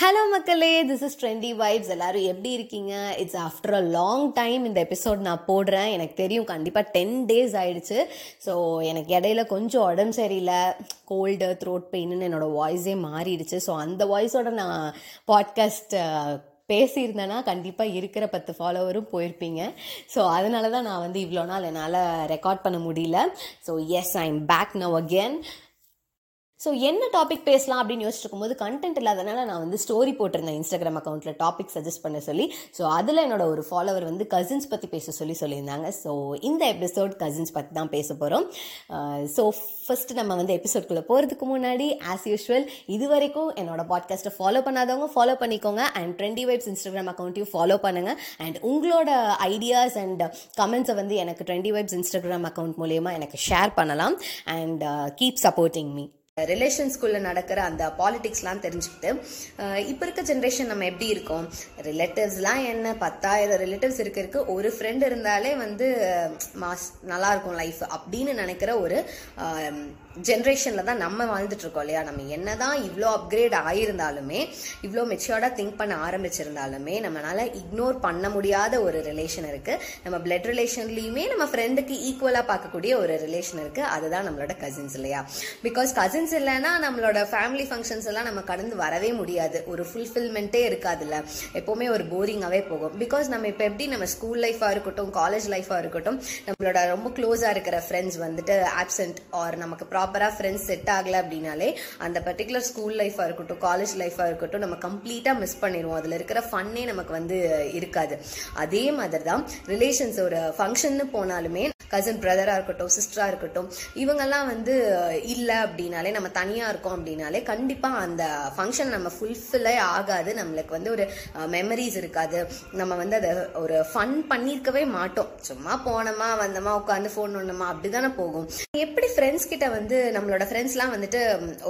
Hello மக்களே. This is trendy vibes எல்லோரும் எப்படி இருக்கீங்க? It's after a long time இந்த எபிசோட் நான் போடுறேன். எனக்கு தெரியும் கண்டிப்பாக டென் டேஸ் ஆயிடுச்சு. ஸோ எனக்கு இடையில கொஞ்சம் உடம்பு சரியில்லை. கோல்டு த்ரோட் பெயின்னு என்னோட வாய்ஸே மாறிடுச்சு. ஸோ அந்த வாய்ஸோட நான் பாட்காஸ்ட் பேசியிருந்தேன்னா கண்டிப்பாக இருக்கிற பத்து ஃபாலோவரும் போயிருப்பீங்க. ஸோ அதனால தான் நான் வந்து இவ்வளோ நாள் என்னால் ரெக்கார்ட் பண்ண முடியல. So yes I am back now again so என்ன டாபிக் பேசலாம் அப்படின்னு யோசிச்சுட்டு இருக்கும்போது கண்டென்ட் இல்லாதனால நான் வந்து ஸ்டோரி போட்டிருந்தேன் இன்ஸ்டாகிராம் அக்கௌண்ட்டில் டாபிக் சஜஸ்ட் பண்ண சொல்லி. ஸோ அதில் என்னோட ஒரு ஃபாலோவர் வந்து கசின்ஸ் பற்றி பேச சொல்லி சொல்லியிருந்தாங்க. ஸோ இந்த எபிசோட் கசின்ஸ் பற்றி தான் பேச போகிறோம் ஸோ uh, ஃபஸ்ட்டு நம்ம வந்து எபிசோட்குள்ளே போகிறதுக்கு முன்னாடி ஆஸ் யூஷுவல் இது வரைக்கும் என்னோட பாட்காஸ்ட்டை ஃபாலோ பண்ணாதவங்க ஃபாலோ பண்ணிக்கோங்க. அண்ட் ட்ரெண்டி வைப்ஸ் இன்ஸ்டாகிராம் அக்கௌண்ட்டையும் ஃபாலோ பண்ணுங்கள் அண்ட் உங்களோட ஐடியாஸ் அண்ட் கமெண்ட்ஸை வந்து எனக்கு ட்ரெண்டி வைப்ஸ் இன்ஸ்டாகிராம் அக்கௌண்ட் மூலயமா எனக்கு ஷேர் பண்ணலாம். அண்ட் கீப் சப்போர்ட்டிங் மீ ரிலேஷன்ஸ்குள்ளே நடக்கிற அந்த பாலிடிக்ஸ்லாம் தெரிஞ்சுக்கிட்டு இப்போ இருக்க ஜென்ரேஷன் நம்ம எப்படி இருக்கோம்? ரிலேட்டிவ்ஸ்லாம் என்ன? பத்தாயிரம் ரிலேட்டிவ்ஸ் இருக்கிறதுக்கு ஒரு ஃப்ரெண்ட் இருந்தாலே வந்து மாஸ் நல்லா இருக்கும் லைஃப் அப்படின்னு நினைக்கிற ஒரு ஜென்ரேஷனில் தான் நம்ம வாழ்ந்துட்டு இருக்கோம் இல்லையா? நம்ம என்னதான் இவ்வளோ அப்கிரேட் ஆகியிருந்தாலுமே இவ்வளோ மெச்சூர்டாக திங்க் பண்ண ஆரம்பிச்சிருந்தாலுமே நம்மளால இக்னோர் பண்ண முடியாத ஒரு ரிலேஷன் இருக்கு. நம்ம பிளட் ரிலேஷன்லையுமே நம்ம ஃப்ரெண்டுக்கு ஈக்குவலாக பார்க்கக்கூடிய ஒரு ரிலேஷன் இருக்கு. அதுதான் நம்மளோட கசின்ஸ் இல்லையா? பிகாஸ் கசின்ஸ் இல்லைன்னா நம்மளோட ஃபேமிலி ஃபங்க்ஷன்ஸ் எல்லாம் நம்ம கடந்து வரவே முடியாது. ஒரு ஃபுல்ஃபில்மெண்ட்டே இருக்காதுல்ல. எப்போவுமே ஒரு போரிங்காகவே போகும். பிகாஸ் நம்ம இப்போ எப்படி நம்ம ஸ்கூல் லைஃபாக இருக்கட்டும் காலேஜ் லைஃபாக இருக்கட்டும் நம்மளோட ரொம்ப க்ளோஸாக இருக்கிற ஃப்ரெண்ட்ஸ் வந்துட்டு ஆப்சென்ட் ஆர் நமக்கு ப்ராப்பராக ஃப்ரெண்ட்ஸ் செட் ஆகலை அப்படின்னாலே அந்த பர்டிகுலர் ஸ்கூல் லைஃபாக இருக்கட்டும் காலேஜ் லைஃபாக இருக்கட்டும் நம்ம கம்ப்ளீட்டாக மிஸ் பண்ணிடுவோம். அதில் இருக்கிற ஃபன்னே நமக்கு வந்து இருக்காது. அதே மாதிரி தான் ரிலேஷன்ஸ் ஒரு ஃபங்க்ஷன்னு போனாலுமே கசின் பிரதராக இருக்கட்டும் சிஸ்டராக இருக்கட்டும் இவங்கெல்லாம் வந்து இல்லை அப்படின்னாலே நம்ம தனியாக இருக்கோம் அப்படின்னாலே கண்டிப்பாக அந்த ஃபங்க்ஷன் நம்ம ஃபுல்ஃபில்லே ஆகாது. நம்மளுக்கு வந்து ஒரு மெமரிஸ் இருக்காது. நம்ம வந்து அதை ஒரு ஃபன் பண்ணியிருக்கவே மாட்டோம். சும்மா போனோமா வந்தோமா உட்காந்து ஃபோன் பண்ணோமா அப்படி தானே போகும். எப்படி ஃப்ரெண்ட்ஸ் கிட்ட வந்து நம்மளோட ஃப்ரெண்ட்ஸ்லாம் வந்துட்டு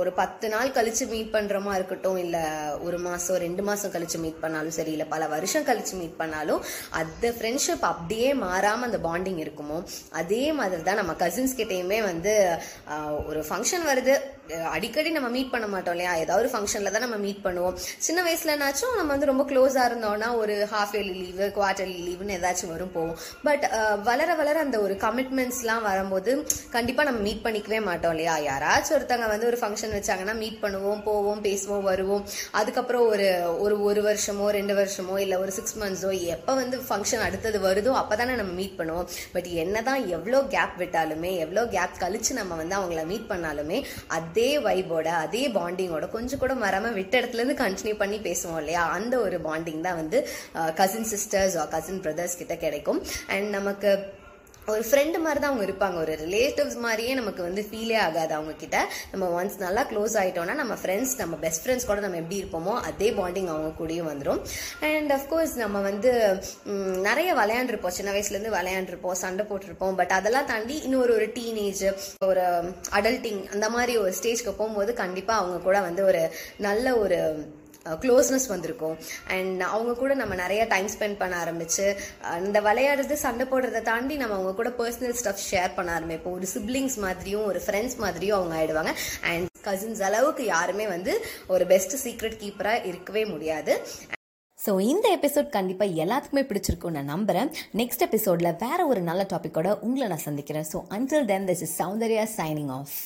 ஒரு பத்து நாள் கழிச்சு மீட் பண்ணுறோமா இருக்கட்டும் இல்லை ஒரு மாதம் ரெண்டு மாதம் கழிச்சு மீட் பண்ணாலும் சரி இல்லை பல வருஷம் கழிச்சு மீட் பண்ணாலும் அந்த ஃப்ரெண்ட்ஷிப் அப்படியே மாறாமல் அந்த பாண்டிங் இருக்குமோ அதே மாதிரி தான் நம்ம கசின்ஸ் கிட்டேயுமே வந்து ஒரு ஃபங்க்ஷன் வருது. அடிக்கடி நம்ம மீட் பண்ண மாட்டோம் இல்லையா? ஏதாவது ஒரு ஃபங்க்ஷனில் தான் நம்ம மீட் பண்ணுவோம். சின்ன வயசுலனாச்சும் நம்ம வந்து ரொம்ப க்ளோஸாக இருந்தோம்னா ஒரு ஹாஃப் இயர்லி லீவு குவார்டர்லி லீவுன்னு ஏதாச்சும் வரும் போவோம். பட் வளர வளர அந்த ஒரு கமிட்மெண்ட்ஸ்லாம் வரும்போது கண்டிப்பாக நம்ம மீட் பண்ணிக்கவே மாட்டோம் இல்லையா? யாராச்சும் ஒருத்தங்க வந்து ஒரு ஃபங்க்ஷன் வச்சாங்கன்னா மீட் பண்ணுவோம் போவோம் பேசுவோம் வருவோம். அதுக்கப்புறம் ஒரு ஒரு ஒரு வருஷமோ ரெண்டு வருஷமோ இல்லை ஒரு சிக்ஸ் மந்த்ஸோ எப்போ வந்து ஃபங்க்ஷன் அடுத்தது வருதோ அப்போ தானே நம்ம மீட் பண்ணுவோம். பட் என்ன என்னதான் எவ்வளோ கேப் விட்டாலுமே எவ்வளோ கேப் கழிச்சு நம்ம வந்து அவங்கள மீட் பண்ணாலுமே அதே வைபோட அதே பாண்டிங்கோட கொஞ்சம் கூட மறாமல் விட்ட இடத்துலேருந்து கண்டினியூ பண்ணி பேசுவோம் இல்லையா? அந்த ஒரு பாண்டிங் தான் வந்து கசின் சிஸ்டர்ஸ் கசின் பிரதர்ஸ் கிட்ட கிடைக்கும். அண்ட் நமக்கு ஒரு ஃப்ரெண்டு மாதிரி தான் அவங்க இருப்பாங்க. ஒரு ரிலேட்டிவ்ஸ் மாதிரியே நமக்கு வந்து ஃபீலே ஆகாது அவங்க கிட்ட நம்ம ஒன்ஸ் நல்லா க்ளோஸ் ஆகிட்டோம்னா நம்ம ஃப்ரெண்ட்ஸ் நம்ம பெஸ்ட் ஃப்ரெண்ட்ஸ் கூட நம்ம எப்படி இருப்போமோ அதே பாண்டிங் அவங்க கூடயும் வந்துடும் அண்ட் அஃப்கோர்ஸ் நம்ம வந்து நிறைய விளையாண்டுருப்போம். சின்ன வயசுலேருந்து விளையாண்டுருப்போம் சண்டை போட்டிருப்போம். பட் அதெல்லாம் தாண்டி இன்னொரு ஒரு டீனேஜ் ஒரு அடல்ட்டிங் அந்த மாதிரி ஒரு ஸ்டேஜ்க்கு போகும்போது கண்டிப்பாக அவங்க கூட வந்து ஒரு நல்ல ஒரு க்ளோஸ்னஸ் வந்திருக்கும். அண்ட் அவங்க கூட நம்ம நிறைய டைம் ஸ்பெண்ட் பண்ண ஆரம்பிச்சு இந்த விளையாடுறது சண்டை போடுறதை தாண்டி நம்ம அவங்க கூட பர்சனல் ஸ்டஃப் ஷேர் பண்ண ஆரம்பிப்போம். ஒரு சிப்ளிங்ஸ் மாதிரியும் ஒரு ஃப்ரெண்ட்ஸ் மாதிரியும் அவங்க ஆயிடுவாங்க. அண்ட் கசின்ஸ் அளவுக்கு யாருமே வந்து ஒரு பெஸ்ட் சீக்ரெட் கீப்பராக இருக்கவே முடியாது. ஸோ இந்த எபிசோட் கண்டிப்பாக எல்லாத்துக்குமே பிடிச்சிருக்கும் நான் நம்புகிறேன் நெக்ஸ்ட் எபிசோடில் வேற ஒரு நல்ல டாப்பிக்கோட உங்களை நான் சந்திக்கிறேன். So until then this is Soundarya signing off